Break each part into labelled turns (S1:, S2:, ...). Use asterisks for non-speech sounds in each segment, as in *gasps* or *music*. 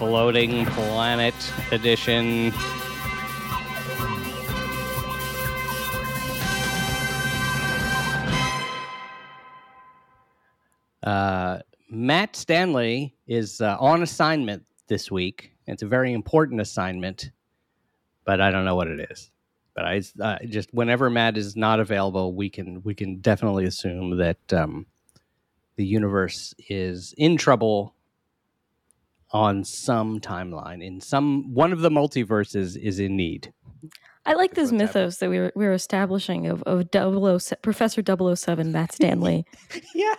S1: Floating Planet Edition. Uh, Matt Stanley is uh, on assignment this week. It's a very important assignment, but I don't know what it is. But I uh, just whenever Matt is not available, we can we can definitely assume that um, the universe is in trouble on some timeline. In some one of the multiverses is in need.
S2: I like this
S1: what's
S2: mythos that we were we were establishing of of 007, Professor 007 Matt Stanley. *laughs*
S1: yeah.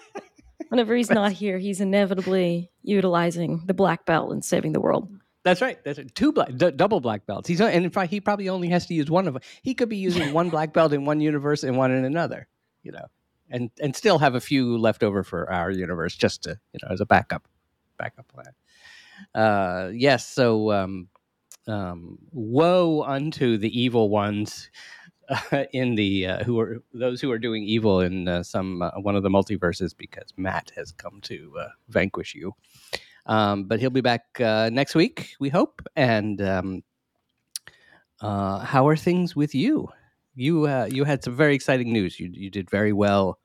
S2: Whenever he's not here, he's inevitably utilizing the black belt and saving the world.
S1: That's right. That's right. two black, d- double black belts. He's and in fact, he probably only has to use one of them. He could be using one *laughs* black belt in one universe and one in another. You know, and and still have a few left over for our universe, just to you know as a backup, backup plan. Uh, yes. So, um, um, woe unto the evil ones uh, in the uh, who are those who are doing evil in uh, some uh, one of the multiverses because Matt has come to uh, vanquish you. Um, but he'll be back uh, next week, we hope. And um, uh, how are things with you? You you had some very exciting news. You you did very well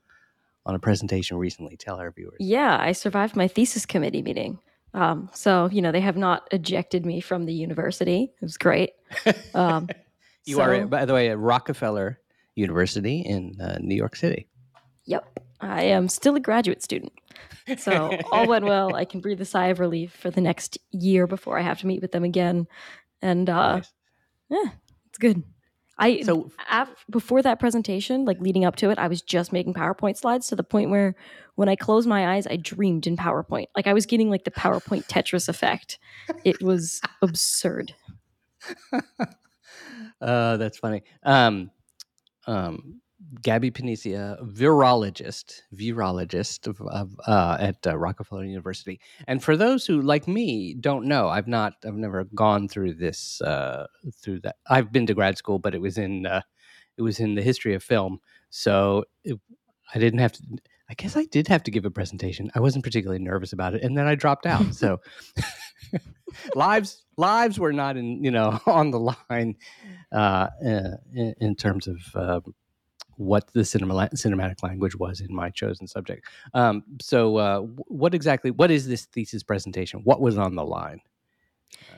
S1: on a presentation recently. Tell our viewers.
S2: Yeah, I survived my thesis committee meeting. Um, so you know they have not ejected me from the university. It was great. Um, *laughs*
S1: You are, by the way, at Rockefeller University in uh, New York City.
S2: Yep, I am still a graduate student. So all went well. I can breathe a sigh of relief for the next year before I have to meet with them again, and uh,
S1: Nice.
S2: yeah, it's good. I
S1: So-
S2: af- before that presentation, like leading up to it, I was just making PowerPoint slides to the point where when I closed my eyes, I dreamed in PowerPoint. Like I was getting like the PowerPoint Tetris effect. It was absurd. *laughs*
S1: Uh, that's funny. Um, um, Gabby Panicia, virologist, virologist of, of uh, at uh, Rockefeller University. And for those who, like me, don't know, I've not, I've never gone through this, uh, through that. I've been to grad school, but it was in, uh, it was in the history of film. So it, I didn't have to. I guess I did have to give a presentation. I wasn't particularly nervous about it, and then I dropped out. *laughs* So *laughs* lives lives were not in you know *laughs* on the line uh, uh, in, in terms of uh, what the cinema, cinematic language was in my chosen subject. Um, so, uh, what exactly? What is this thesis presentation? What was on the line?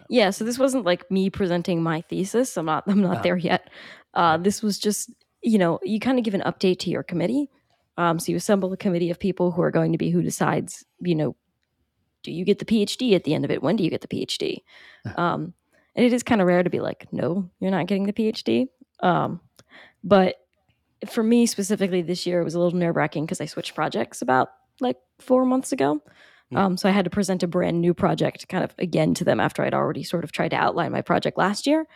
S2: Yeah, so this wasn't like me presenting my thesis. I'm not I'm not
S1: Oh.
S2: there yet. Uh, this was just, you know, you kind of give an update to your committee. Um, so you assemble a committee of people who are going to be who decides, you know, do you get the PhD at the end of it? When do you get the PhD? Um, and it is kind of rare to be like, no, you're not getting the PhD. Um, but for me specifically this year, it was a little nerve wracking because I switched projects about like four months ago.
S1: Hmm.
S2: Um, so I had to present a brand new project kind of again to them after I'd already sort of tried to outline my project last year.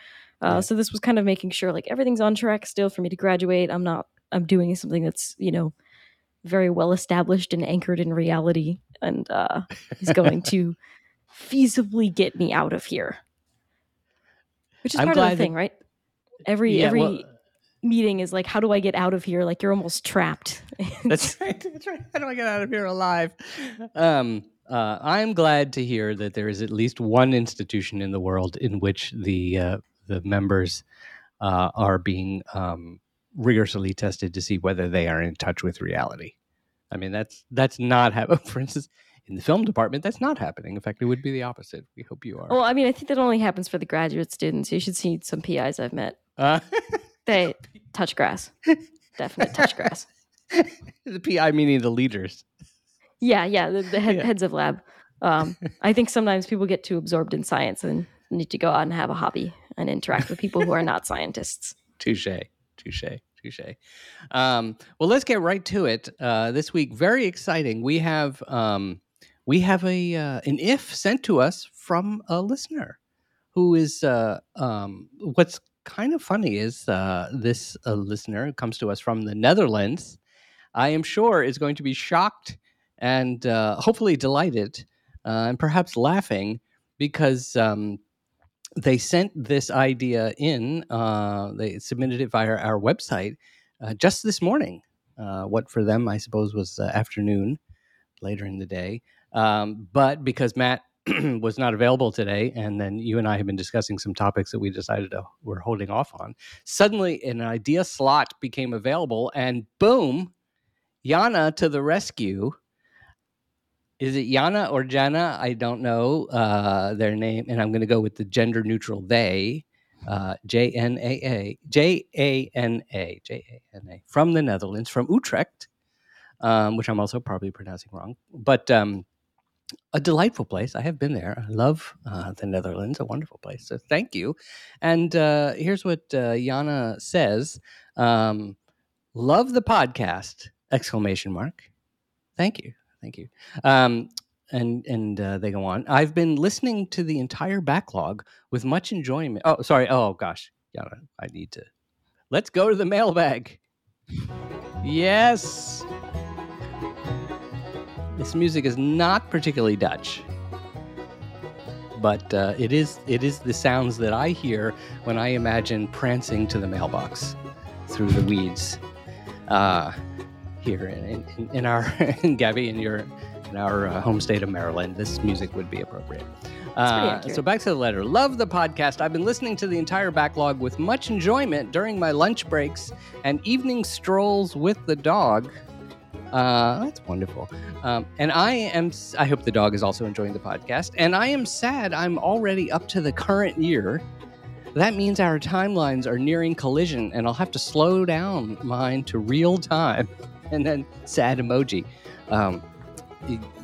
S2: Uh,
S1: Yeah.
S2: So this was kind of making sure like everything's on track still for me to graduate. I'm not, I'm doing something that's, you know, very well established and anchored in reality and uh, is going to *laughs* feasibly get me out of here. Which is
S1: I'm
S2: part of the
S1: that-
S2: thing, right? Every
S1: Yeah,
S2: every
S1: well,
S2: meeting is like, how do I get out of here? Like you're almost trapped. *laughs*
S1: That's right. That's right. How do I get out of here alive? Um, uh, I'm glad to hear that there is at least one institution in the world in which the uh, the members uh, are being um, rigorously tested to see whether they are in touch with reality. I mean, that's that's not happening. *laughs* For instance, in the film department, that's not happening. In fact, it would be the opposite. We hope you are.
S2: well, I mean, I think that only happens for the graduate students. You should see some PIs I've met.
S1: Uh, *laughs*
S2: They touch grass. *laughs* Definite touch grass.
S1: the PI meaning the leaders.
S2: Yeah, yeah, the, the head,
S1: Yeah.
S2: heads of lab. Um, I think sometimes people get too absorbed in science and need to go out and have a hobby and interact with people who are not scientists. *laughs*
S1: Touche. Touche. Touche. Um, well, let's get right to it. Uh, this week, very exciting. We have um, we have a uh, an if sent to us from a listener who is uh, um, what's kind of funny is uh, this uh, listener comes to us from the Netherlands. I am sure is going to be shocked and uh, hopefully delighted uh, and perhaps laughing because um, they sent this idea in. Uh, they submitted it via our website just this morning. What for them, I suppose, was afternoon, later in the day. Um, but because Matt *clears throat* was not available today, and then you and I have been discussing some topics that we decided to, we're holding off on. Suddenly, an idea slot became available, and boom, Yana to the rescue is it Yana or Jana? I don't know uh, their name, and I'm going to go with the gender neutral they. Uh, J N A A J A N A J A N A from the Netherlands, from Utrecht, um, which I'm also probably pronouncing wrong, but um, a delightful place. I have been there. I love uh, the Netherlands, a wonderful place. So thank you. And uh, here's what uh, Yana says: um, "Love the podcast!" Exclamation mark. Thank you. Thank you. Um, and and uh, they go on. I've been listening to the entire backlog with much enjoyment. Oh, sorry. Oh gosh, yeah. I need to. Let's go to the mailbag. Yes. This music is not particularly Dutch, but uh, it is it is the sounds that I hear when I imagine prancing to the mailbox through the weeds. Uh, here in, in, in our *laughs* in Gabby in your in our uh, home state of Maryland, this music would be appropriate. Uh, so back to the letter. Love the podcast. I've been listening to the entire backlog with much enjoyment during my lunch breaks and evening strolls with the dog. Uh, that's wonderful. Um, and I am. I hope the dog is also enjoying the podcast. And I am sad. I'm already up to the current year. That means our timelines are nearing collision, and I'll have to slow down mine to real time. *laughs* and then sad emoji. Um,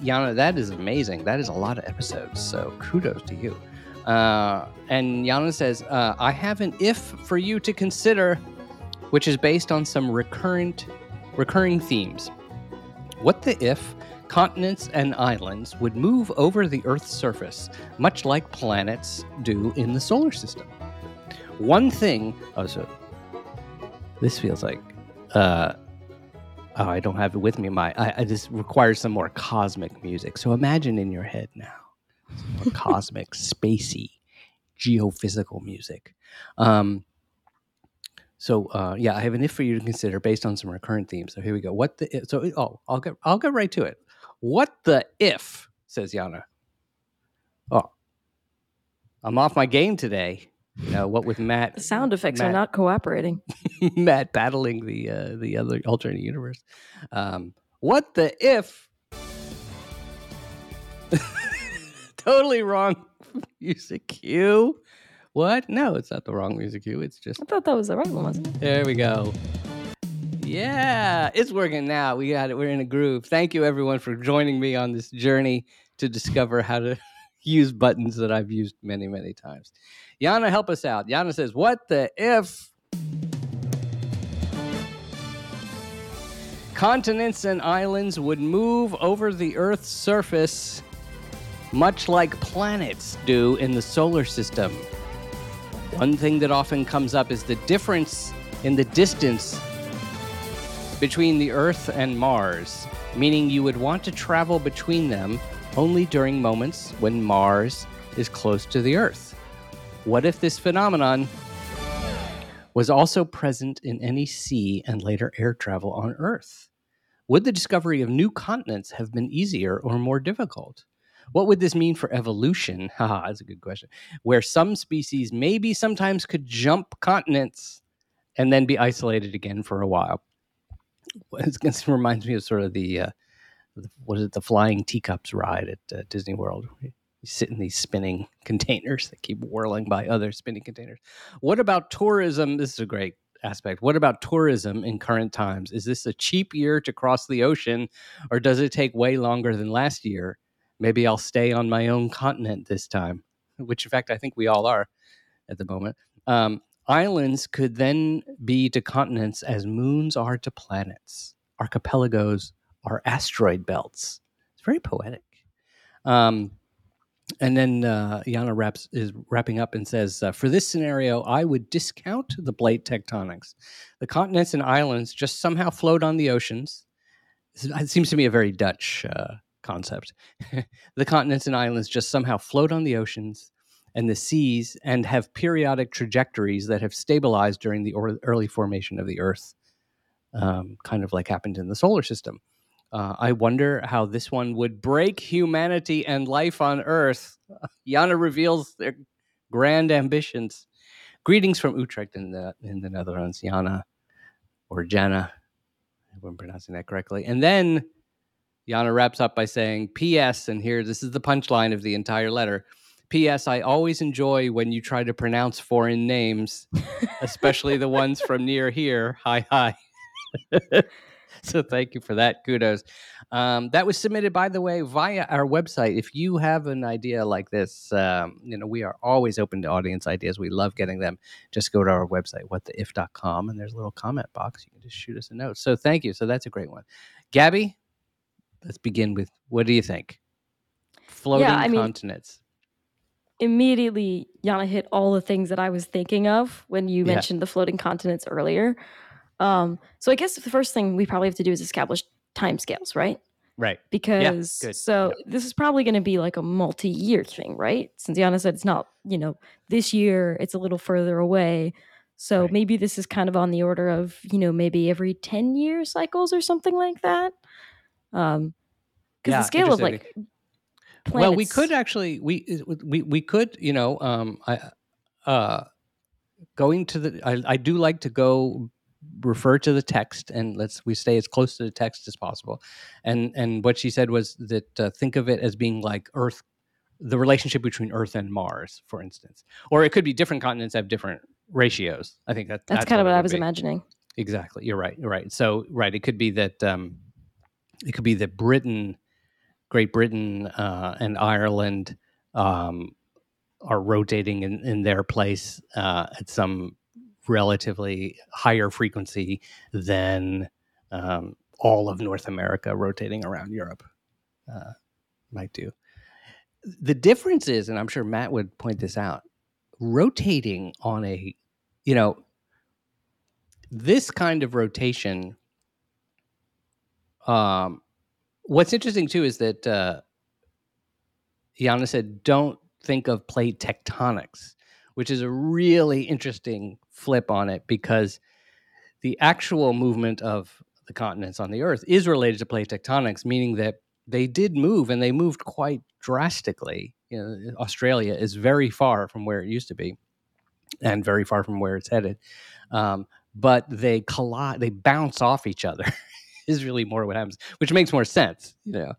S1: Yana, that is amazing. That is a lot of episodes. So kudos to you. Uh, and Yana says, uh, I have an if for you to consider, which is based on some recurrent, recurring themes. What the if continents and islands would move over the Earth's surface, much like planets do in the solar system? One thing. Oh, so this feels like. Uh, oh, I don't have it with me. My, I, I just require some more cosmic music. So imagine in your head now, *laughs* cosmic, spacey, geophysical music. Um, so uh, yeah, I have an if for you to consider based on some recurrent themes. So here we go. What the so oh I'll get I'll get right to it. What the if says Yana. Oh, I'm off my game today. You know, what with Matt?
S2: The sound effects
S1: Matt,
S2: are not cooperating. *laughs*
S1: Matt battling the uh, the other alternate universe. Um, what the if? *laughs* totally wrong *laughs* music cue. What? No, it's not the wrong music cue. It's just.
S2: I thought that was the right one, wasn't it?
S1: There we go. Yeah, it's working now. We got it. We're in a groove. Thank you, everyone, for joining me on this journey to discover how to *laughs* use buttons that I've used many, many times. Yana, help us out. Yana says, What the if? Continents and islands would move over the Earth's surface much like planets do in the solar system. One thing that often comes up is the difference in the distance between the Earth and Mars, meaning you would want to travel between them only during moments when Mars is close to the Earth. What if this phenomenon was also present in any sea and later air travel on Earth? Would the discovery of new continents have been easier or more difficult? What would this mean for evolution? *laughs* Haha, that's a good question. Where some species maybe sometimes could jump continents and then be isolated again for a while. *laughs* This reminds me of sort of the, uh, what is it, the flying teacups ride at uh, Disney World. You sit in these spinning *laughs* containers that keep whirling by other spinning containers. What about tourism? This is a great aspect. What about tourism in current times? Is this a cheap year to cross the ocean, or does it take way longer than last year? Maybe I'll stay on my own continent this time, which in fact I think we all are at the moment. Um, islands could then be to continents as moons are to planets. Archipelagos are asteroid belts. It's very poetic. Um, and then uh, Yana wraps is wrapping up and says, uh, "For this scenario, I would discount the plate tectonics. The continents and islands just somehow float on the oceans. It seems to me a very Dutch uh, concept. *laughs* the continents and islands just somehow float on the oceans and the seas and have periodic trajectories that have stabilized during the or- early formation of the Earth, um, kind of like happened in the solar system." Uh, I wonder how this one would break humanity and life on Earth. *laughs* Yana reveals their grand ambitions. Greetings from Utrecht in the in the Netherlands, Yana or Jana, if I'm pronouncing that correctly. And then Yana wraps up by saying, "P.S." And here, this is the punchline of the entire letter. P.S. I always enjoy when you try to pronounce foreign names, especially the ones *laughs* from near here. Hi, hi. *laughs* so thank you for that. Kudos. Um, that was submitted, by the way, via our website. If you have an idea like this, um, you know, we are always open to audience ideas. We love getting them. Just go to our website, whattheif.com, and there's a little comment box. You can just shoot us a note. So thank you. So that's a great one. Gabby, let's begin with what do you think? Floating
S2: I mean-
S1: continents.
S2: immediately Yana hit all the things that I was thinking of when you
S1: Yeah.
S2: mentioned the floating continents earlier. Um, so I guess the first thing we probably have to do is establish timescales, right?
S1: right.
S2: Because
S1: good.
S2: so this is probably going to be like a multi-year thing, right? Since Yana said it's not, you know, this year, it's a little further away. So
S1: Right.
S2: maybe this is kind of on the order of, you know, maybe every 10 year cycles or something like that. Um, because
S1: Yeah,
S2: the scale of like
S1: Well, we could actually we we we could you know um I uh going to the I, I do like to go refer to the text and let's we stay as close to the text as possible and and what she said was that uh, think of it as being like earth the relationship between earth and mars for instance or it could be different continents have different ratios i think that
S2: that's, kind of
S1: it
S2: what I was
S1: be.
S2: imagining.
S1: Exactly. You're right. You're right. So right, it could be that um, it could be that Britain, Great Britain, uh, and Ireland um, are rotating in, in their place uh, at some relatively higher frequency than um, all of North America rotating around Europe uh, might do. The difference is, and I'm sure Matt would point this out, rotating on a, you know, this kind of rotation um what's interesting too is that uh Yana said don't think of plate tectonics which is a really interesting flip on it because the actual movement of the continents on the earth is related to plate tectonics meaning that they did move and they moved quite drastically. You know australia is very far from where it used to be and very far from where it's headed. Um, but they collide they bounce off each other *laughs* is really more what happens which makes more sense you know.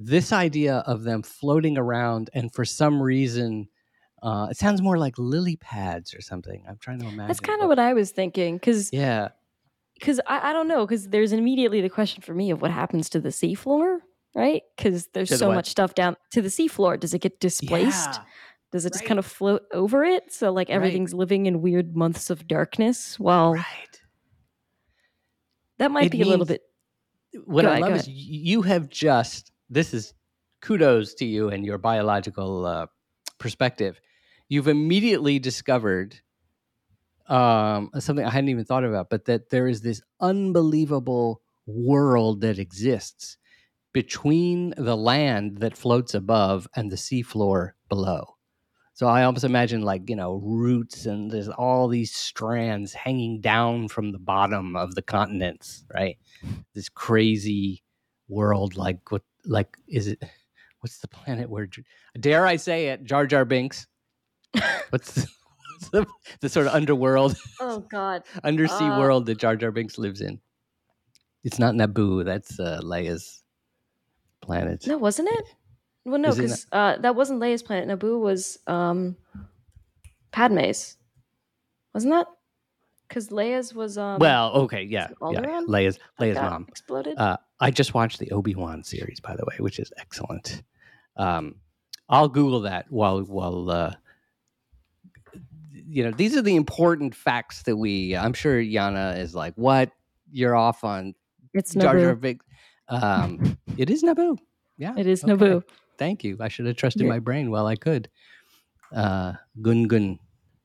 S1: This idea of them floating around and for some reason uh, it sounds more like lily pads or something. I'm trying to imagine
S2: That's kind of what I was thinking. Because
S1: yeah.
S2: because I, I don't know because there's immediately the question for me of what happens to the seafloor right? Because there's
S1: To
S2: so much stuff down to the seafloor. Does it get displaced?
S1: Yeah,
S2: does it just kind of float over it? So like
S1: Right.
S2: everything's living in weird months of darkness well
S1: right.
S2: That might
S1: It
S2: be a little bit
S1: what
S2: Go
S1: I
S2: ahead,
S1: love is you have just this is kudos to you and your biological uh, perspective. You've immediately discovered um, something I hadn't even thought about, but that there is this unbelievable world that exists between the land that floats above and the seafloor below. So I almost imagine like, you know, roots and there's all these strands hanging down from the bottom of the continents, right? This crazy world like what like is it *laughs* what's the planet where dare I say it, Jar Jar Binks? What's the, *laughs* what's the, the sort of underworld, *laughs*
S2: oh god
S1: undersea
S2: Uh,
S1: world that Jar Jar Binks lives in? It's not Naboo, that's uh, Leia's planet.
S2: no wasn't it well no because uh, that wasn't leia's planet naboo was um padme's wasn't that because leia's was um
S1: well, okay, yeah, yeah. Leia's Leia's mom.
S2: exploded
S1: Uh, I just watched the Obi Wan series, by the way, which is excellent. Um, I'll Google that while while uh, you know these are the important facts that we. I'm sure Yana is like, "What? You're off on
S2: it's
S1: Jar Jar
S2: naboo
S1: Binks." Um, it is Naboo. Yeah,
S2: it is
S1: okay.
S2: naboo
S1: Thank you. I should have trusted
S2: You're-
S1: my brain while I could. Uh, Gungan,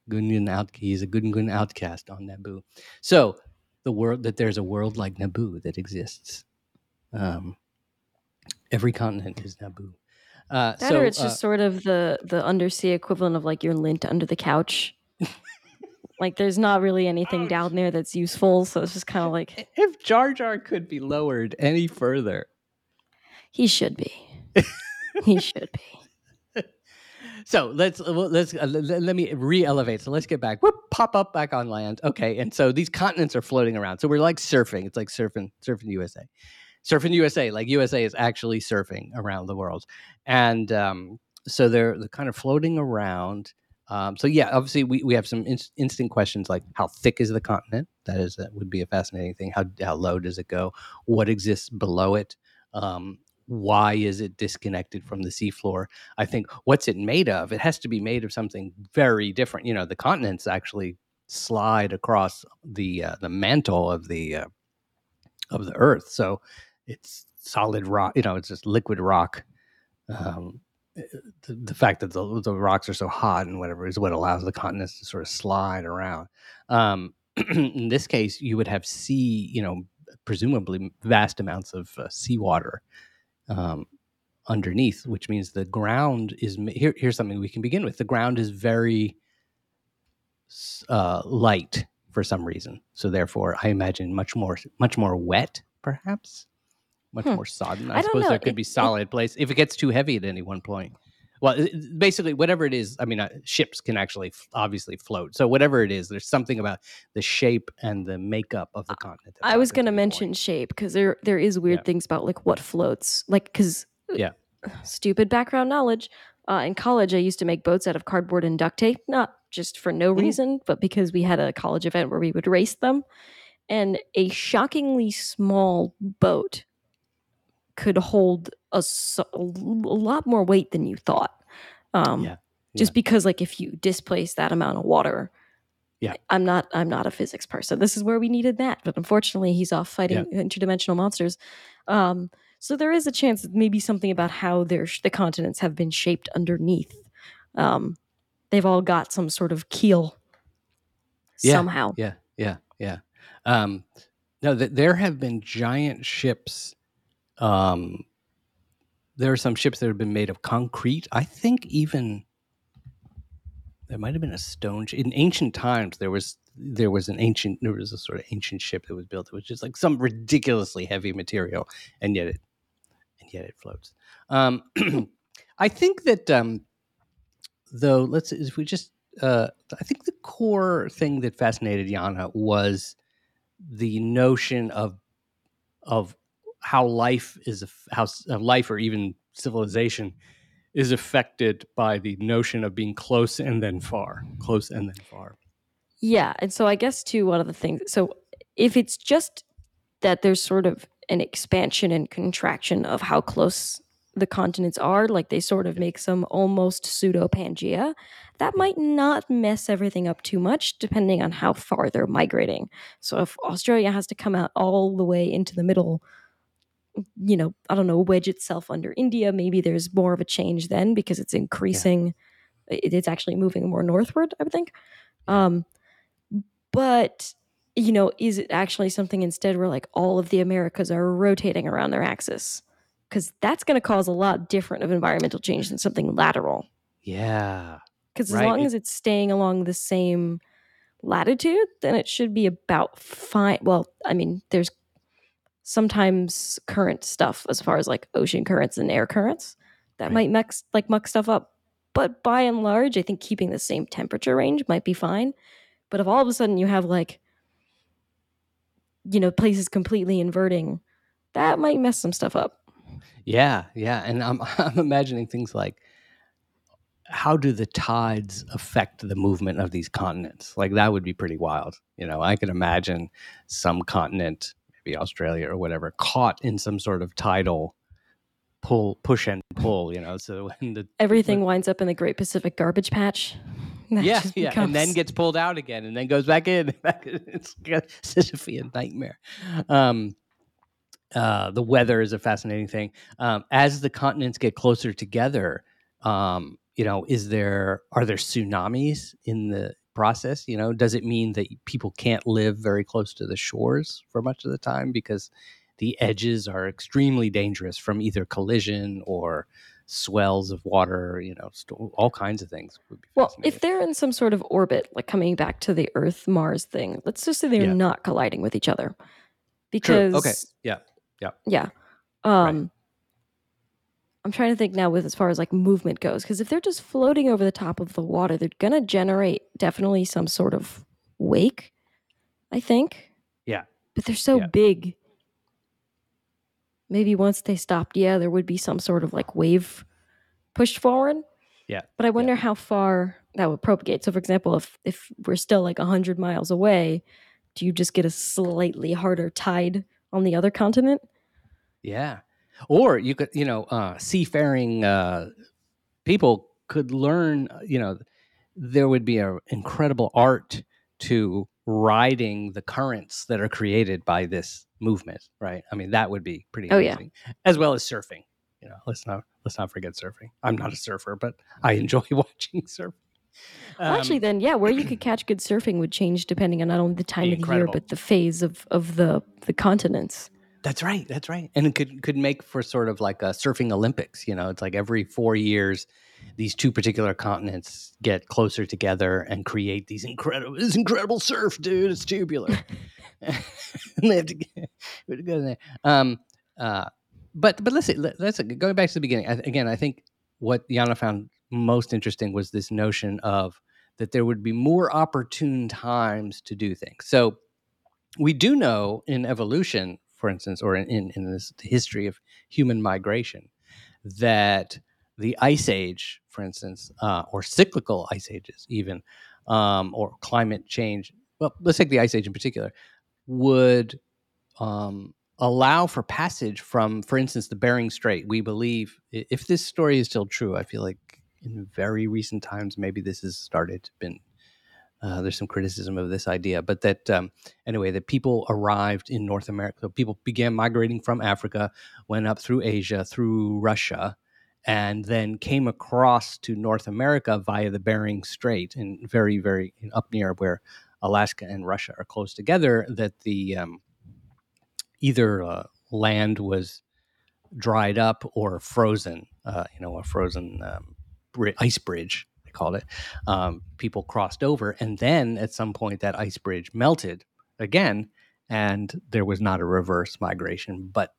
S1: Gungan out. He's a Gungan outcast on Naboo. So the world that there's a world like Naboo that exists. Um, every continent is Naboo. Uh,
S2: That
S1: so
S2: or it's
S1: uh,
S2: just sort of the the undersea equivalent of like your lint under the couch. *laughs* like there's not really anything down there that's useful, so it's just kind of *laughs* like
S1: if Jar Jar could be lowered any further,
S2: he should be. *laughs* he should be.
S1: So let's uh, let's uh, let, me re-elevate. So let's get back. Whoop, pop up back on land. Okay, and so these continents are floating around. So we're like surfing. It's like surfing, surfing USA, surfing USA. Like USA is actually surfing around the world, and um, so they're they're kind of floating around. Um, so yeah, obviously we, we have some in, instant questions like how thick is the continent? That is that would be a fascinating thing. How how low does it go? What exists below it? Um, why is it disconnected from the seafloor? I think what's it made of? It has to be made of something very different. You know, the continents actually slide across the uh, the mantle of the uh, of the Earth, so it's solid rock. You know, it's just liquid rock. Um, the, the fact that the, the rocks are so hot and whatever is what allows the continents to sort of slide around. Um, *clears throat* in this case, you would have sea, you know, presumably vast amounts of uh, seawater um, underneath, which means the ground is here. Here's something we can begin with. The ground is very uh, light for some reason, so therefore, I imagine much more, much more wet, perhaps, much
S2: Hmm.
S1: more sodden. I,
S2: I
S1: suppose
S2: know.
S1: there could
S2: It-
S1: be
S2: it-
S1: solid place if it gets too heavy at any one point. Well, basically, whatever it is, I mean, uh, ships can actually f- obviously float. So whatever it is, there's something about the shape and the makeup of the continent.
S2: I was going to mention shape because there there is weird
S1: Yeah.
S2: things about like what floats. Like because
S1: Yeah. *sighs*
S2: stupid background knowledge. Uh, in college, I used to make boats out of cardboard and duct tape, not just for no
S1: Mhm.
S2: reason, but because we had a college event where we would race them. And a shockingly small boat could hold a, a lot more weight than you thought. Um,
S1: Yeah,
S2: Just because, like, if you displace that amount of water,
S1: Yeah.
S2: I'm not. I'm not a physics person. This is where we needed that, but unfortunately, he's off fighting interdimensional monsters. Um, so there is a chance that maybe something about how their sh- the continents have been shaped underneath. Um, they've all got some sort of keel
S1: Yeah,
S2: somehow.
S1: Yeah, yeah, yeah. Um, no, th- there have been giant ships. Um, there are some ships that have been made of concrete. I think even there might have been a stone. sh- In ancient times, there was there was an ancient there was a sort of ancient ship that was built. It was just like some ridiculously heavy material, and yet it and yet it floats. Um, *clears throat* I think that um, though, let's if we just uh, I think the core thing that fascinated Yana was the notion of of how life is how life or even civilization is affected by the notion of being close and then far, close and then far.
S2: Yeah, and so I guess too one of the things so if it's just that there's sort of an expansion and contraction of how close the continents are, like they sort of make some almost pseudo Pangea, that might not mess everything up too much depending on how far they're migrating. So if Australia has to come out all the way into the middle, you know, I don't know, wedge itself under India, maybe there's more of a change then because it's increasing. It- it's actually moving more northward, I would think. Um but you know is it actually something instead where like all of the americas are rotating around their axis? Because that's going to cause a lot different of environmental change than something lateral.
S1: Yeah,
S2: because as
S1: Right,
S2: long
S1: it-
S2: as it's staying along the same latitude then it should be about fine. Well i mean there's sometimes current stuff as far as like ocean currents and air currents that
S1: Right.
S2: might mix like muck stuff up but by and large i think keeping the same temperature range might be fine but if all of a sudden you have like you know places completely inverting that might mess some stuff up
S1: yeah, yeah. And I'm *laughs* I'm imagining things like how do the tides affect the movement of these continents? Like that would be pretty wild. You know, I could imagine some continent, maybe Australia or whatever, caught in some sort of tidal pull, push and pull. You know, so when the
S2: everything winds up in the great pacific garbage patch *laughs* That
S1: yeah, yeah, and then gets pulled out again, and then goes back in. *laughs* it's like a Sisyphean nightmare. Um, uh, the weather is a fascinating thing. Um, as the continents get closer together, um, you know, is there are there tsunamis in the process? You know, does it mean that people can't live very close to the shores for much of the time because the edges are extremely dangerous from either collision or swells of water, you know, all kinds of things.
S2: well, if they're in some sort of orbit, like coming back to the Earth Mars thing, let's just say they're yeah. not colliding with each other. Because
S1: True. okay, yeah, yeah,
S2: yeah. Um, right. I'm trying to think now with as far as like movement goes, because if they're just floating over the top of the water, they're gonna generate definitely some sort of wake. I think.
S1: Yeah.
S2: But they're so yeah. big maybe once they stopped, yeah, there would be some sort of like wave pushed forward.
S1: Yeah.
S2: But I wonder
S1: yeah.
S2: how far that would propagate. So, for example, if if we're still like hundred miles away, do you just get a slightly harder tide on the other continent?
S1: Yeah. Or you could, you know, uh, seafaring uh, people could learn, you know, there would be an incredible art to riding the currents that are created by this movement, right? I mean, that would be pretty
S2: oh,
S1: amazing. Yeah. As well as surfing. You know, let's not let's not forget surfing. I'm not a surfer, but I enjoy *laughs* watching surfing.
S2: Well, actually, um, then, yeah, where you could *clears throat* catch good surfing would change depending on not only the time of the year, but the phase of, of the the continents.
S1: That's right. That's right. And it could could make for sort of like a surfing Olympics. You know, it's like every four years, these two particular continents get closer together and create these incredible this incredible surf, dude. It's tubular. *laughs* *laughs* they have to get, to go there. Um, uh, but but listen, let's going back to the beginning. I, again, I think what Yana found most interesting was this notion of that there would be more opportune times to do things. So we do know in evolution, for instance, or in, in, this history of human migration, that the ice age, for instance, uh, or cyclical ice ages, even, um, or climate change. Well, let's take the ice age in particular would um, allow for passage from, for instance, the Bering Strait. We believe, if this story is still true, I feel like in very recent times, maybe this has started been. Uh, there's some criticism of this idea, but that um, anyway, that people arrived in North America. People began migrating from Africa, went up through Asia, through Russia, and then came across to North America via the Bering Strait, and very, very up near where Alaska and Russia are close together, that the um, either uh, land was dried up or frozen. Uh, you know, a frozen um, ice bridge called it. Um, people crossed over, and then at some point that ice bridge melted again, and there was not a reverse migration, but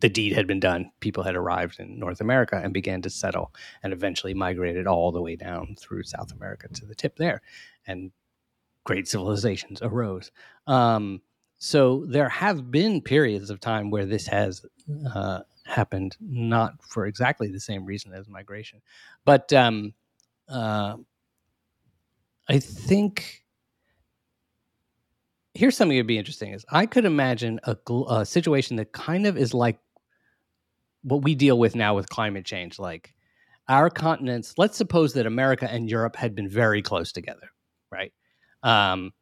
S1: the deed had been done. People had arrived in North America and began to settle, and eventually migrated all the way down through South America to the tip there, and great civilizations arose. Um, so there have been periods of time where this has uh, happened, not for exactly the same reason as migration, but um, uh, I think here's something that'd be interesting: is I could imagine a, a situation that kind of is like what we deal with now with climate change, like our continents. Let's suppose that America and Europe had been very close together, right? Um,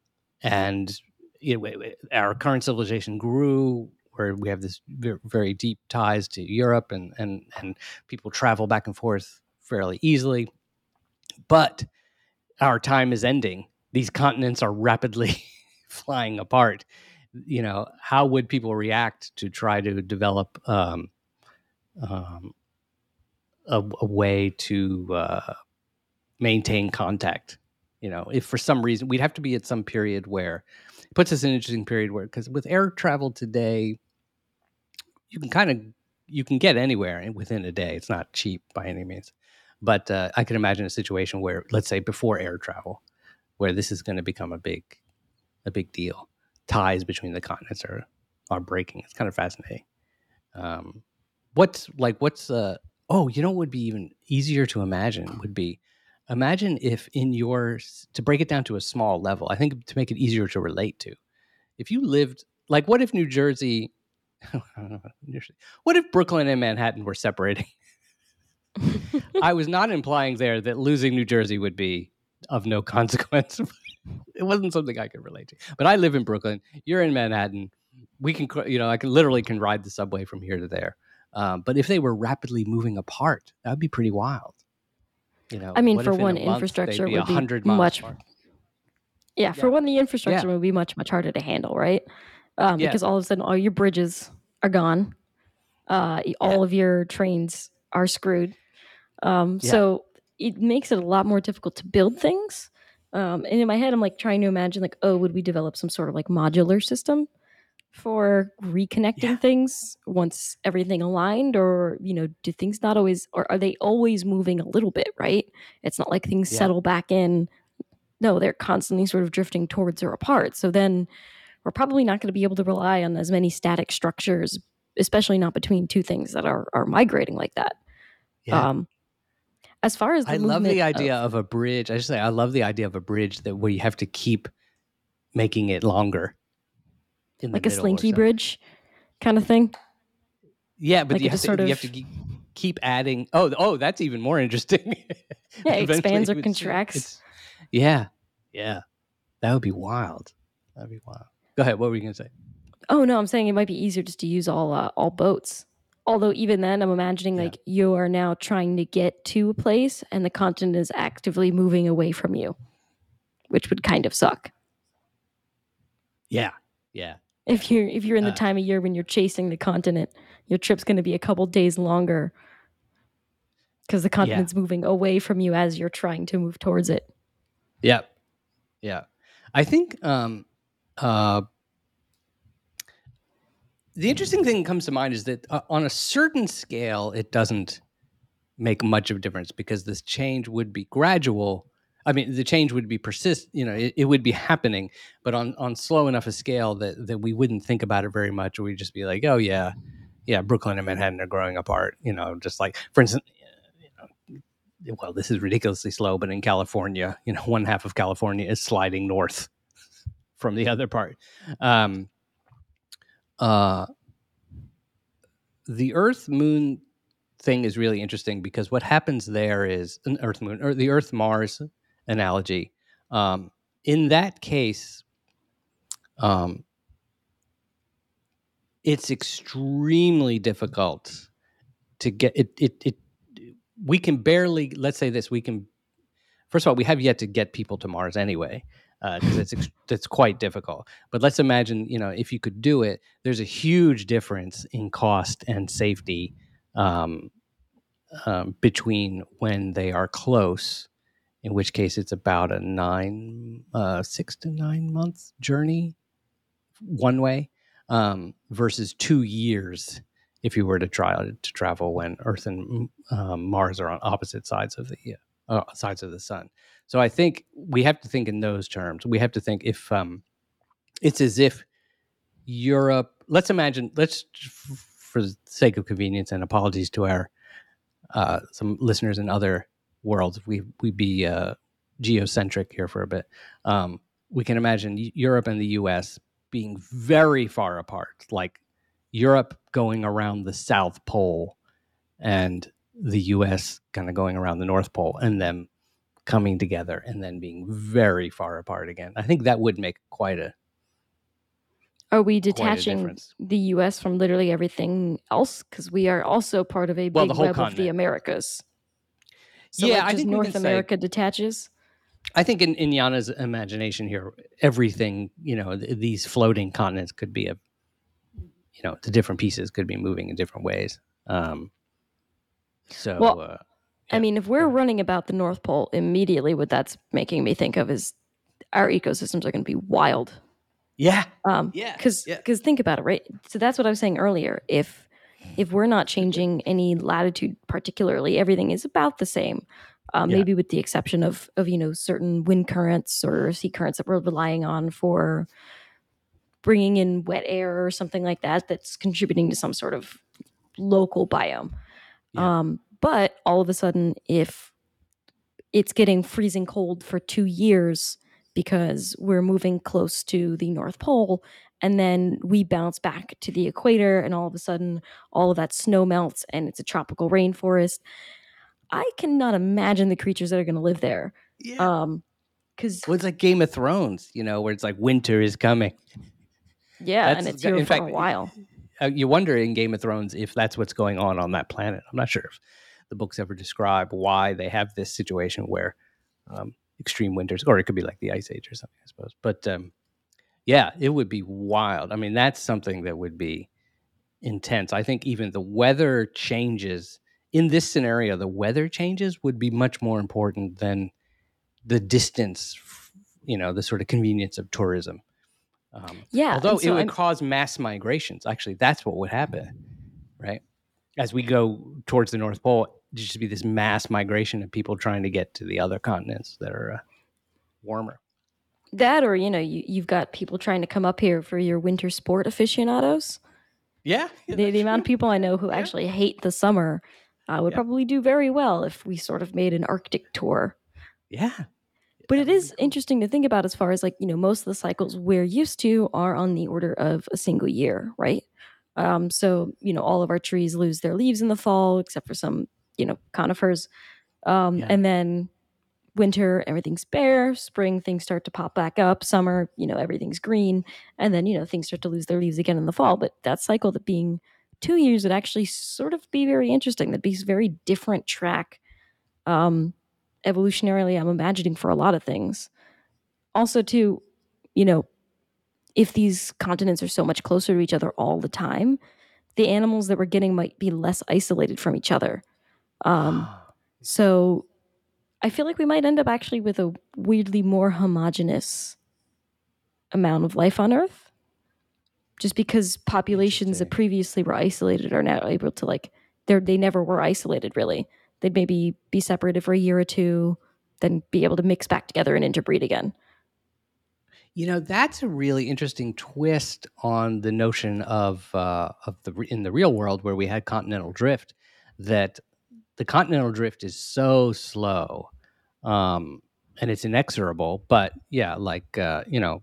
S1: and you know, our current civilization grew where we have this very deep ties to Europe and, and, and people travel back and forth fairly easily. But our time is ending. These continents are rapidly *laughs* flying apart. You know, how would people react to try to develop um, um, a, a, way to uh, maintain contact you know if for some reason we'd have to be at some period where it puts us in an interesting period where because with air travel today you can kind of you can get anywhere within a day it's not cheap by any means but uh, i can imagine a situation where let's say before air travel where this is going to become a big a big deal. Ties between the continents are are breaking. It's kind of fascinating. Um what's like what's uh oh you know what would be even easier to imagine would be imagine if in your to break it down to a small level i think to make it easier to relate to if you lived like what if new jersey *laughs* what if brooklyn and manhattan were separating i was not implying there that losing new jersey would be of no *laughs* consequence it wasn't something i could relate to but i live in brooklyn you're in manhattan we can, you know, I can literally can ride the subway from here to there. Um, but if they were rapidly moving apart, that would be pretty wild. You know,
S2: I mean, for
S1: in
S2: one,
S1: month they'd
S2: infrastructure
S1: be
S2: would be much-
S1: apart?
S2: Yeah, for
S1: Yeah.
S2: one, the infrastructure would be much much harder to handle, right? Um,
S1: Yeah.
S2: Because all of a sudden, all your bridges are gone. Uh, all of your trains are screwed. Um,
S1: Yeah.
S2: So it makes it a lot more difficult to build things. Um, and in my head, I'm like trying to imagine, like, oh, would we develop some sort of like modular system for reconnecting
S1: Yeah.
S2: things once everything aligned, or you know, do things not always, or are they always moving a little bit? Right? It's not like things
S1: Yeah.
S2: settle back in no, they're constantly sort of drifting towards or apart. So then we're probably not going to be able to rely on as many static structures, especially not between two things that are are migrating like that.
S1: Yeah.
S2: Um, as far as the
S1: I love the
S2: movement of-
S1: idea of, a bridge. I just say I love the idea of a bridge that where you have to keep making it longer.
S2: like a slinky bridge kind of thing.
S1: Yeah, but
S2: like
S1: you have, to,
S2: sort
S1: you have to keep- keep adding. Oh, oh, that's even more interesting. *laughs*
S2: Yeah, it expands or contracts.
S1: it's- Yeah, yeah, that would be wild. That'd be wild. Go ahead. What were you gonna say?
S2: Oh no, I'm saying it might be easier just to use all uh, all boats. Although even then, I'm imagining
S1: Yeah.
S2: like you are now trying to get to a place, and the continent is actively moving away from you, which would kind of suck.
S1: Yeah, yeah,
S2: If you're if you're in the
S1: Uh,
S2: time of year when you're chasing the continent, your trip's going to be a couple days longer because the continent's moving away from you as you're trying to move towards it.
S1: yeah, yeah. I think um, uh, the interesting thing that comes to mind is that uh, on a certain scale, it doesn't make much of a difference because this change would be gradual. I mean, the change would be persist. You know, it, it would be happening, but on on slow enough a scale that that we wouldn't think about it very much, we'd just be like, oh yeah, yeah, Brooklyn and Manhattan are growing apart. You know, just like for instance, well, this is ridiculously slow, but in California, you know, one half of California is sliding north *laughs* from the other part. Um, uh, the Earth Moon thing is really interesting because what happens there is an Earth Moon or the Earth Mars analogy. Um, in that case, um, it's extremely difficult to get it, it. It we can barely. Let's say this: we can. First of all, we have yet to get people to Mars anyway, because it's ex- it's quite difficult. But let's imagine, you know, if you could do it, there's a huge difference in cost and safety um, um, between when they are close, in which case it's about a nine, uh, six to nine month journey one way, um, versus two years if you were to try to travel when Earth and um, Mars are on opposite sides of the uh, sides of the sun. So I think we have to think in those terms. We have to think if um, it's as if Europe. Let's imagine. Let's for the sake of convenience and apologies to our uh, some listeners in other worlds. We we be uh, geocentric here for a bit. Um, we can imagine Europe and the U.S. being very far apart, like Europe going around the South Pole, and the U.S. kind of going around the North Pole, and them coming together and then being very far apart again. I think that would make quite a
S2: Are we detaching the U.S. from literally everything else? Because we are also part of a big
S1: whole
S2: web of the. Americas. So
S1: Yeah,
S2: like
S1: I think
S2: North
S1: can say-
S2: America detaches.
S1: I think in, in Yana's imagination here, everything, you know, th- these floating continents could be a, you know, the different pieces could be moving in different ways. Um, so,
S2: Well,
S1: uh,
S2: I mean, if we're running about the North Pole, immediately what that's making me think of is our ecosystems are going to be wild.
S1: yeah,
S2: Um,
S1: Yeah,
S2: because
S1: yeah.
S2: think about it, right? So that's what I was saying earlier. If if we're not changing any latitude, particularly, everything is about the same. Um,
S1: Yeah.
S2: Maybe with the exception of of you know certain wind currents or sea currents that we're relying on for bringing in wet air or something like that. That's contributing to some sort of local biome.
S1: Yeah.
S2: Um, but all of a sudden, if it's getting freezing cold for two years because we're moving close to the North Pole, and then we bounce back to the equator, and all of a sudden, all of that snow melts, and it's a tropical rainforest. I cannot imagine the creatures that are going to live there.
S1: yeah.
S2: Um, because
S1: well, it's like Game of Thrones, you know, where it's like winter is coming.
S2: Yeah,
S1: That's-
S2: and it's
S1: in
S2: here for
S1: fact,
S2: a while.
S1: Uh, you wonder in Game of Thrones if that's what's going on on that planet. I'm not sure if the books ever describe why they have this situation where um, extreme winters, or it could be like the Ice Age or something, I suppose. But um, yeah, it would be wild. I mean, that's something that would be intense. I think even the weather changes in this scenario, the weather changes would be much more important than the distance, you know, the sort of convenience of tourism. Um,
S2: Yeah,
S1: Although
S2: and
S1: it would
S2: I'm-
S1: cause mass migrations. Actually, that's what would happen, right? As we go towards the North Pole, there'd just be this mass migration of people trying to get to the other continents that are uh, warmer.
S2: that, or you know, you, you've got people trying to come up here for your winter sport aficionados.
S1: Yeah.
S2: the, the amount of people I know who actually hate the summer uh, would
S1: Yeah.
S2: probably do very well if we sort of made an Arctic tour.
S1: Yeah.
S2: But it is interesting to think about as far as like, you know, most of the cycles we're used to are on the order of a single year, right? Um, so, you know, all of our trees lose their leaves in the fall, except for some, you know, conifers. Um,
S1: Yeah.
S2: And then winter, everything's bare. Spring, things start to pop back up. Summer, you know, everything's green. And then, you know, things start to lose their leaves again in the fall. But that cycle that being two years would actually sort of be very interesting. That'd be a very different track. Um, evolutionarily, I'm imagining for a lot of things. Also, too, you know, if these continents are so much closer to each other all the time, the animals that we're getting might be less isolated from each other. Um, *gasps* so I feel like we might end up actually with a weirdly more homogenous amount of life on Earth. Just because populations that previously were isolated are now able to like they're they never were isolated really. They'd maybe be separated for a year or two, then be able to mix back together and interbreed again.
S1: You know, that's a really interesting twist on the notion of uh, of the in the real world where we had continental drift. That the continental drift is so slow, um, and it's inexorable. But yeah, like uh, you know,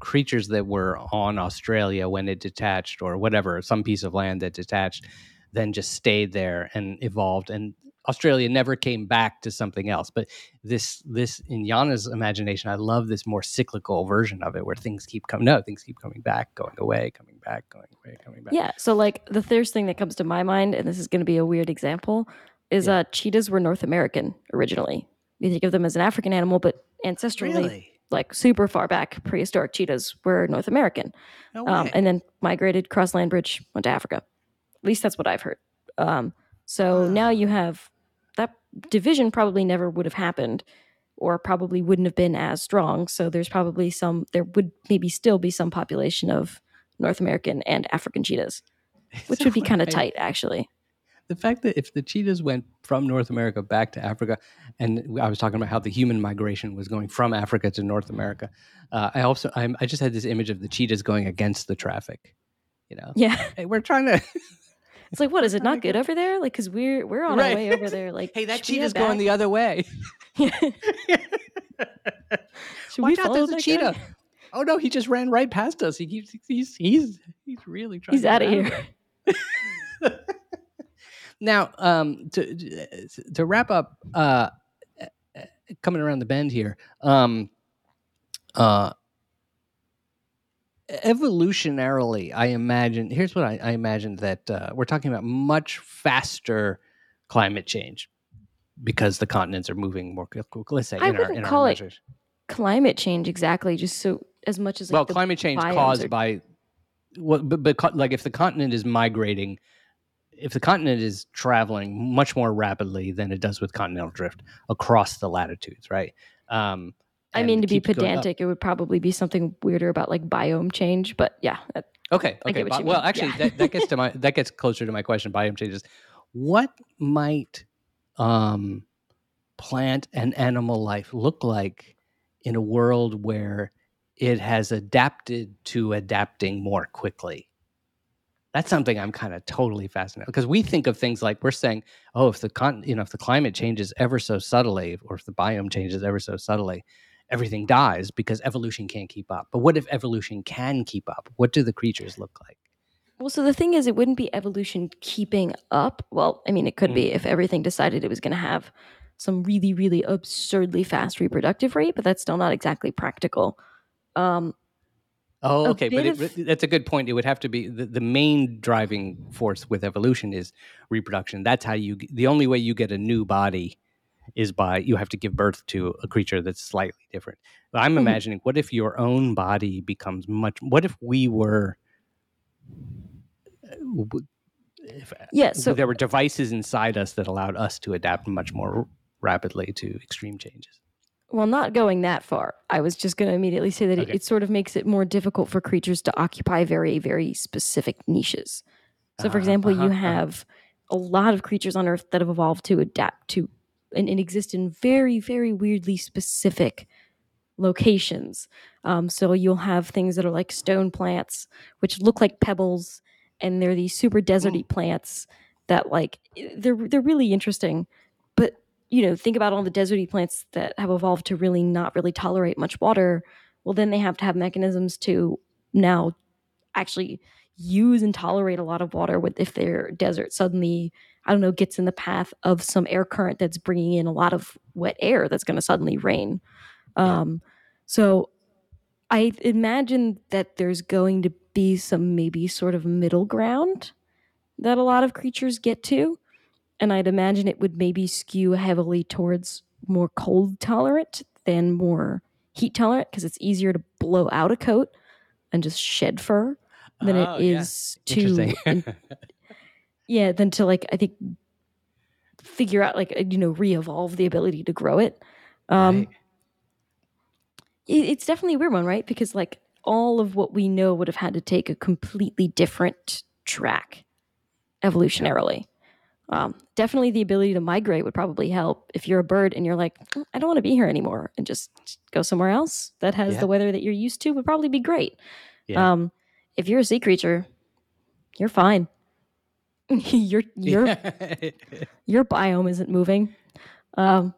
S1: creatures that were on Australia when it detached, or whatever, some piece of land that detached, then just stayed there and evolved. And Australia never came back to something else. But this this in Yana's imagination, I love this more cyclical version of it where things keep coming. No, things keep coming back, going away, coming back, going away, coming back.
S2: Yeah. So like the first thing that comes to my mind, and this is going to be a weird example, is
S1: Yeah.
S2: uh, cheetahs were North American originally. You think of them as an African animal, but ancestrally,
S1: really.
S2: like super far back, prehistoric cheetahs were North American,
S1: No
S2: um, and then migrated cross land bridge, went to Africa. At least that's what I've heard. Um, so now you have division probably never would have happened, or probably wouldn't have been as strong. So there's probably some. There would maybe still be some population of North American and African cheetahs *laughs* which
S1: So
S2: would be kind of tight actually.
S1: the fact that if the cheetahs went from North America back to Africa, and I was talking about how the human migration was going from Africa to North America, uh, I also I'm, I just had this image of the cheetahs going against the traffic. You know,
S2: Yeah,
S1: hey, we're trying to. *laughs*
S2: it's like what is it not good over there? Like because we're we're on
S1: Right.
S2: our way over there. Like *laughs*
S1: hey, that cheetah's going the other way.
S2: back? *laughs* should
S1: Watch
S2: we
S1: out, there's a cheetah.
S2: guy? *laughs*
S1: Oh no, he just ran right past us. He keeps he's he's he's really trying.
S2: He's out of
S1: of
S2: here.
S1: now, um, to to wrap up, uh, coming around the bend here, um, uh, evolutionarily, I imagine. Here's what I, I imagine that uh, we're talking about much faster climate change because the continents are moving more quickly. Let's say
S2: I
S1: in
S2: wouldn't
S1: in
S2: call
S1: our
S2: it
S1: measures.
S2: Climate change exactly. Just so as much as like,
S1: well, climate change caused
S2: are-
S1: by well, but, but like if the continent is migrating, if the continent is traveling much more rapidly than it does with continental drift across the latitudes, right? Um,
S2: I mean, to be
S1: keeps going up.
S2: pedantic, it would probably be something weirder about like biome change. But yeah,
S1: Okay, okay.
S2: get what
S1: bi-
S2: you
S1: well, actually,
S2: Yeah.
S1: that, that gets to my that gets closer to my question. Biome changes. What might um, plant and animal life look like in a world where it has adapted to adapting more quickly? That's something I'm kind of totally fascinated because we think of things like we're saying, oh, if the con, you know, if the climate changes ever so subtly, or if the biome changes ever so subtly, everything dies because evolution can't keep up. But what if evolution can keep up? What do the creatures look like?
S2: well, so the thing is, it wouldn't be evolution keeping up. Well, I mean, it could be
S1: Mm.
S2: if everything decided it was going to have some really, really absurdly fast reproductive rate, but that's still not exactly practical. Um,
S1: Oh, okay, but it,
S2: of-
S1: that's a good point. It would have to be the, the main driving force with evolution is reproduction. That's how you, the only way you get a new body is by you have to give birth to a creature that's slightly different. But I'm
S2: Mhm.
S1: imagining, what if your own body becomes much? What if we were? uh, If
S2: Yeah, so
S1: there were devices inside us that allowed us to adapt much more rapidly to extreme changes.
S2: Well, not going that far. I was just going to immediately say that it,
S1: Okay.
S2: it sort of makes it more difficult for creatures to occupy very, very specific niches. So, for
S1: Uh-huh,
S2: example,
S1: uh-huh,
S2: you
S1: uh-huh.
S2: have a lot of creatures on Earth that have evolved to adapt to and, and exist in very, very weirdly specific locations. Um, so you'll have things that are like stone plants, which look like pebbles, and they're these super deserty plants that like they're they're really interesting. But you know, think about all the deserty plants that have evolved to really not really tolerate much water. Well, then they have to have mechanisms to now actually use and tolerate a lot of water with if their desert suddenly i don't know gets in the path of some air current that's bringing in a lot of wet air that's going to suddenly rain. Um, so i imagine that there's going to be some maybe sort of middle ground that a lot of creatures get to and i'd imagine it would maybe skew heavily towards more cold tolerant than more heat tolerant because it's easier to blow out a coat and just shed fur than
S1: Oh,
S2: it
S1: yeah.
S2: to *laughs* in- yeah than to like i think figure out like you know re-evolve the ability to grow it um
S1: Right.
S2: it, it's definitely a weird one right because like all of what we know would have had to take a completely different track evolutionarily um, definitely the ability to migrate would probably help if you're a bird and you're like "Mm, i don't want to be here anymore and just go somewhere else that has
S1: Yeah.
S2: the weather that you're used to would probably be great
S1: Yeah.
S2: um, if you're a sea creature you're fine. *laughs* Your your *laughs* your biome isn't moving um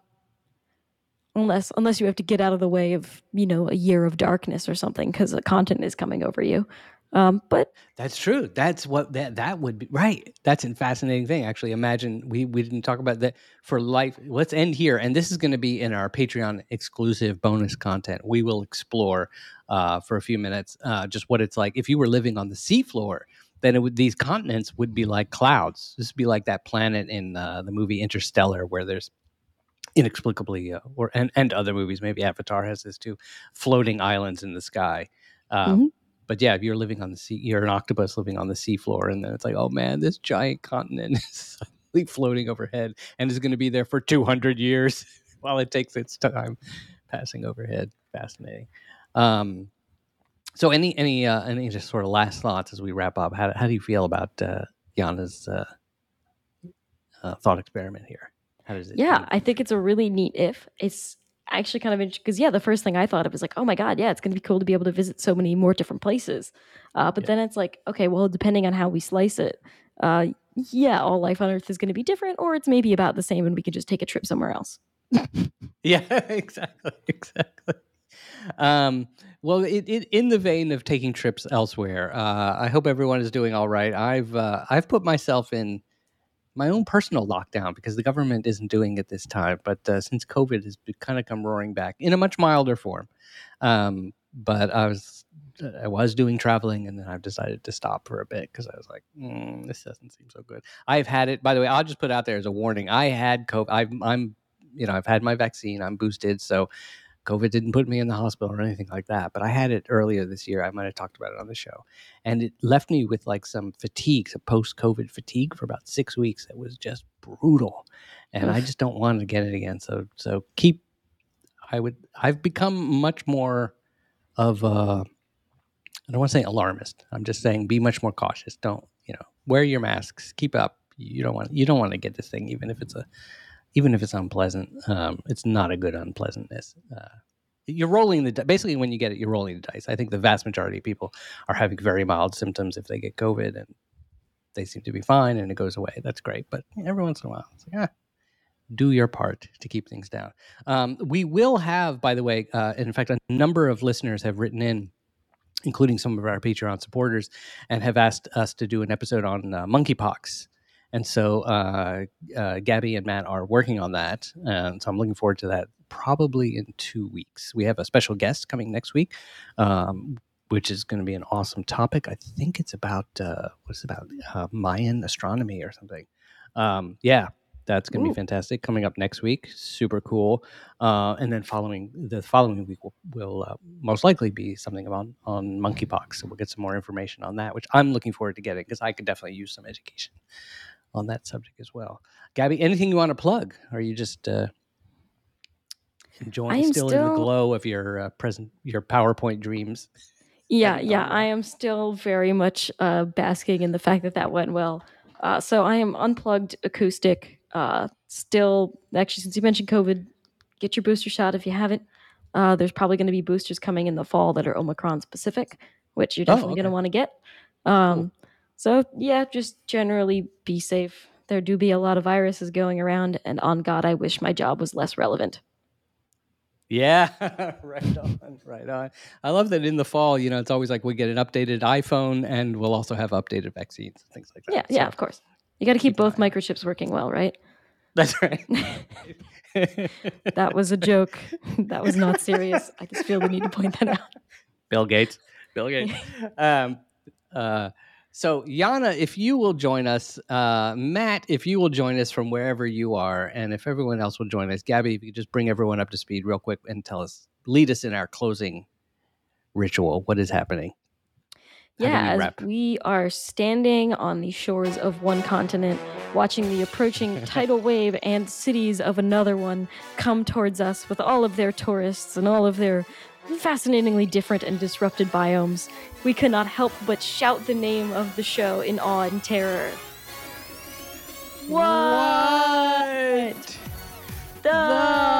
S2: unless unless you have to get out of the way of you know a year of darkness or something because a continent is coming over you um but
S1: That's true. That's what that that would be right. That's a fascinating thing. Actually, imagine we we didn't talk about that for life. Let's end here, and this is going to be in our Patreon exclusive bonus content. We will explore uh, for a few minutes uh, just what it's like if you were living on the seafloor. Then it would these continents would be like clouds. This would be like that planet in uh, the movie Interstellar, where there's inexplicably, uh, or and and other movies. Maybe Avatar has this too, floating islands in the sky. Um,
S2: Mhm.
S1: But yeah, if you're living on the sea, you're an octopus living on the seafloor, and then it's like, oh man, this giant continent *laughs* is suddenly floating overhead and is going to be there for 200 years *laughs* while it takes its time passing overhead. Fascinating. Um, so, any any uh, any just sort of last thoughts as we wrap up? How how do you feel about uh, Yana's uh, uh, thought experiment here? How does it?
S2: yeah i think it's a really neat if it's actually kind of interesting because yeah the first thing i thought of was like oh my god yeah it's going to be cool to be able to visit so many more different places uh, but
S1: Yeah.
S2: then it's like okay well depending on how we slice it uh, yeah all life on earth is going to be different or it's maybe about the same and we can just take a trip somewhere else *laughs*
S1: Yeah, *laughs* exactly, exactly. Um, well, it, it, in the vein of taking trips elsewhere, uh, I hope everyone is doing all right. I've uh, I've put myself in my own personal lockdown because the government isn't doing it this time. But uh, since COVID has kind of come roaring back in a much milder form, um, but I was I was doing traveling, and then I've decided to stop for a bit because I was like, mm, this doesn't seem so good. I've had it. By the way, I'll just put out there as a warning. I had COVID. I'm, I'm you know, I've had my vaccine. I'm boosted, so COVID didn't put me in the hospital or anything like that. But I had it earlier this year. I might have talked about it on the show, and it left me with like some fatigue, some post-COVID fatigue for about six weeks. It was just brutal, and I just don't want to get it again. So, so keep. I would. I've become much more of a. I don't want to say alarmist. I'm just saying be much more cautious. Don't you know? Wear your masks. Keep up. You don't want. You don't want to get this thing, even if it's a even if it's unpleasant, um, it's not a good unpleasantness. Uh, you're rolling the basically when you get it, you're rolling the dice. I think the vast majority of people are having very mild symptoms if they get COVID, and they seem to be fine, and it goes away. That's great, but every once in a while, it's like ah, do your part to keep things down. Um, we will have, by the way, uh, in fact, a number of listeners have written in. Including some of our Patreon supporters, and have asked us to do an episode on uh, monkeypox. And so uh, uh, Gabby and Matt are working on that. And so I'm looking forward to that probably in two weeks. We have a special guest coming next week. Um, which is going to be an awesome topic. I think it's about uh, what's it about uh, Mayan astronomy or something. Um, yeah, that's going to be fantastic. Coming up next week, super cool. Uh, and then following the following week will, will uh, most likely be something about on monkeypox. So we'll get some more information on that, which I'm looking forward to getting because I could definitely use some education on that subject as well. Gabby, anything you want to plug? Are you just uh, enjoying still, still, in the glow of your uh, present your PowerPoint dreams?
S2: Yeah, yeah, I am still very much uh, basking in the fact that that went well. Uh, so I am unplugged acoustic. Uh, still, actually, since you mentioned COVID, get your booster shot if you haven't. Uh, there's probably going to be boosters coming in the fall that are Omicron specific, which you're oh, definitely oh, okay. going to want to get. Um, cool. So yeah, just generally be safe. There do be a lot of viruses going around, and on God, I wish my job was less relevant.
S1: Yeah, *laughs* right on, right on. I love that in the fall, you know, it's always like we get an updated iPhone and we'll also have updated vaccines and things like that.
S2: Yeah, so, yeah, of course. You got to keep both microchips working well, right?
S1: That's right. *laughs* *laughs*
S2: that was a joke. That was not serious. I just feel the need to point that out.
S1: Bill Gates. Bill Gates. Um, uh, so, Yana, if you will join us, uh, Matt, if you will join us from wherever you are, and if everyone else will join us, Gabby, if you could just bring everyone up to speed real quick and tell us, lead us in our closing ritual. What is happening?
S2: yeah, as we are standing on the shores of one continent, watching the approaching *laughs* tidal wave and cities of another one come towards us with all of their tourists and all of their fascinatingly different and disrupted biomes, we could not help but shout the name of the show in awe and terror.
S1: What?
S2: The, the...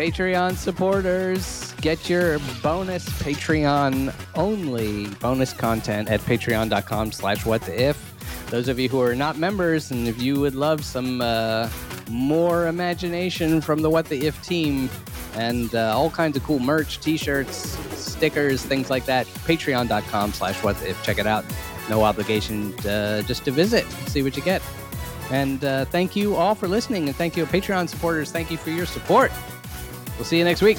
S1: Patreon supporters, get your bonus Patreon only bonus content at patreon.com slash what the if those of you who are not members, and if you would love some uh, more imagination from the What the If team and uh, all kinds of cool merch, t-shirts, stickers, things like that, patreon.com slash what the if. Check it out. No obligation uh, just to visit, see what you get. And uh, thank you all for listening, and thank you, Patreon supporters. Thank you for your support. We'll see you next week.